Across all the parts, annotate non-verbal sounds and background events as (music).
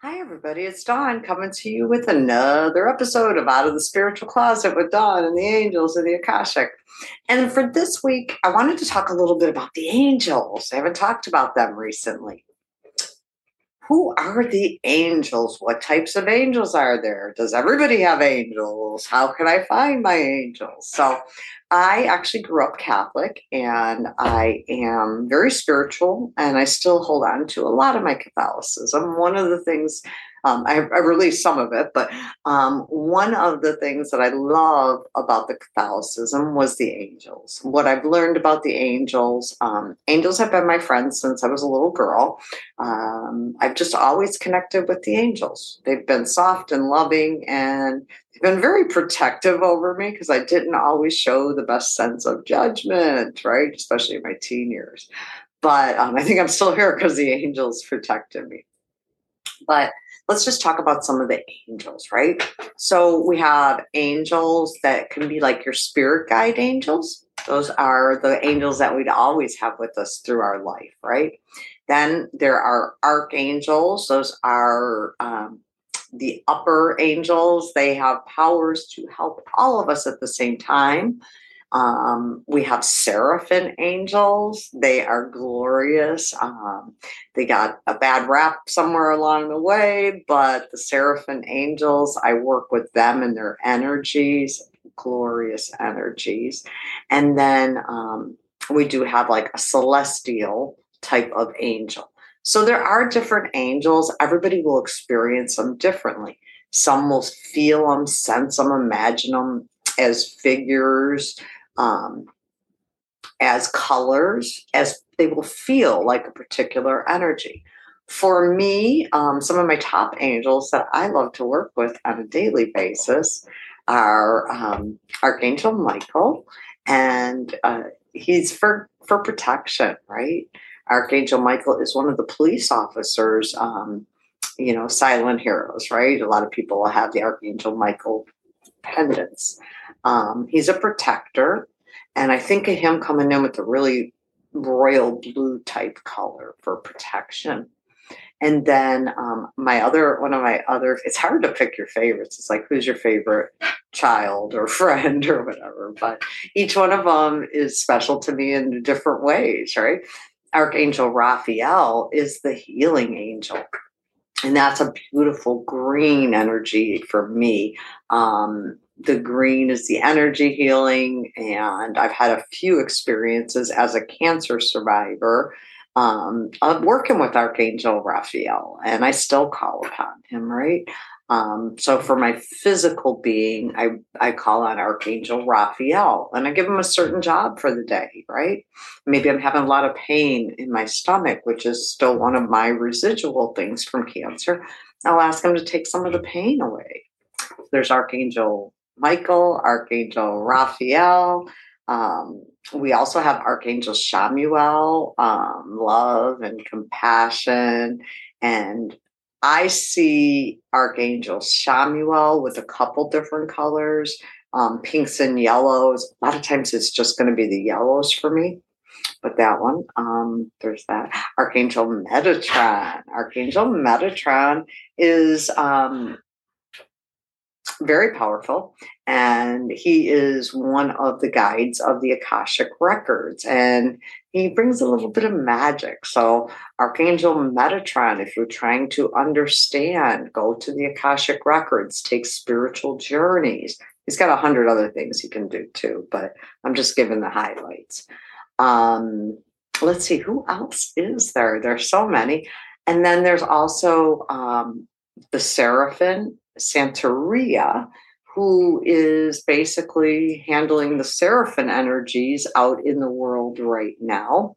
Hi, everybody. It's Dawn coming to you with another episode of Out of the Spiritual Closet with Dawn and the Angels and the Akashic. And for this week, I wanted to talk a little bit about the angels. I haven't talked about them recently. Who are the angels? What types of angels are there? Does everybody have angels? How can I find my angels? So, I actually grew up Catholic and I am very spiritual and I still hold on to a lot of my Catholicism. One of the things um, I, I, released some of it, but um, one of the things that I love about the Catholicism was the angels. What I've learned about the angels, um, angels have been my friends since I was a little girl. Um, I've just always connected with the angels. They've been soft and loving, and they've been very protective over me because I didn't always show the best sense of judgment, right? Especially in my teen years. But um, I think I'm still here because the angels protected me. But let's just talk about some of the angels, right? So we have angels that can be like your spirit guide angels. Those are the angels that we'd always have with us through our life, right? Then there are archangels. Those are um, the upper angels. They have powers to help all of us at the same time. Um, we have seraphim angels. They are glorious. Um, they got a bad rap somewhere along the way, but the seraphim angels, I work with them and their energies, glorious energies. And then um, we do have like a celestial type of angel. So there are different angels. Everybody will experience them differently. Some will feel them, sense them, imagine them as figures um, as colors, as they will feel like a particular energy. For me, um, some of my top angels that I love to work with on a daily basis are um, Archangel Michael, and uh, he's for for protection, right? Archangel Michael is one of the police officers, um, you know, silent heroes, right? A lot of people have the Archangel Michael pendants. Um, he's a protector, and I think of him coming in with a really royal blue type color for protection. And then um, my other one of my other it's hard to pick your favorites. It's like who's your favorite child or (laughs) friend or whatever. But each one of them is special to me in different ways, right? Archangel Raphael is the healing angel. And that's a beautiful green energy for me. Um, the green is the energy healing. And I've had a few experiences as a cancer survivor um, of working with Archangel Raphael, and I still call upon him, right? Um, so for my physical being, I, I call on Archangel Raphael and I give him a certain job for the day, right? Maybe I'm having a lot of pain in my stomach, which is still one of my residual things from cancer. I'll ask him to take some of the pain away. There's Archangel Michael, Archangel Raphael. Um, we also have Archangel Chamuel, um, love and compassion. And I see Archangel Chamuel with a couple different colors, um, pinks and yellows. A lot of times it's just going to be the yellows for me. But that one, um, there's that. Archangel Metatron. Archangel Metatron is um, very powerful. And he is one of the guides of the Akashic records. And he brings a little bit of magic. So, Archangel Metatron, if you're trying to understand, go to the Akashic records, take spiritual journeys. He's got a hundred other things he can do too, but I'm just giving the highlights. Um, let's see, who else is there? There's so many. And then there's also um, the Seraphim Santeria, who is basically handling the seraphim energies out in the world right now.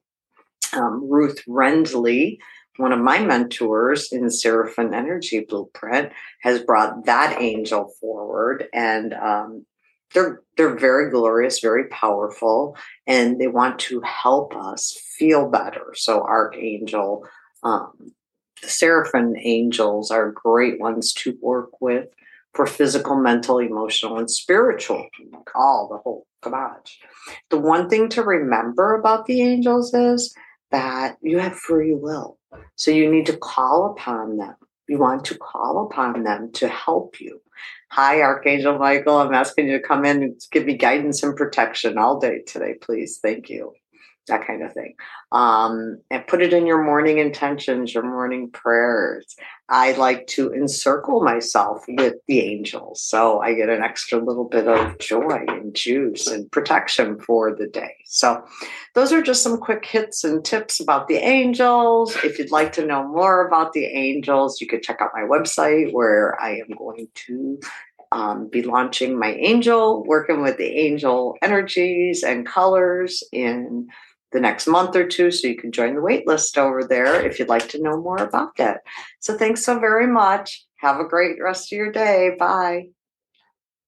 Um, Ruth Rendely, one of my mentors in the Seraphim Energy Blueprint, has brought that angel forward, and um, they're they're very glorious, very powerful, and they want to help us feel better. So Archangel um, the seraphim angels are great ones to work with for physical, mental, emotional, and spiritual, all oh, the whole kabaj. The one thing to remember about the angels is that you have free will. So you need to call upon them. you want to call upon them to help you. Hi, Archangel Michael. I'm asking you to come in and give me guidance and protection all day today, please. Thank you that kind of thing. Um, and put it in your morning intentions, your morning prayers. I like to encircle myself with the angels. So I get an extra little bit of joy and juice and protection for the day. So those are just some quick hits and tips about the angels. If you'd like to know more about the angels, you could check out my website where I am going to um, be launching my angel, working with the angel energies and colors in the next month or two. So you can join the wait list over there if you'd like to know more about that. So thanks so very much. Have a great rest of your day. Bye.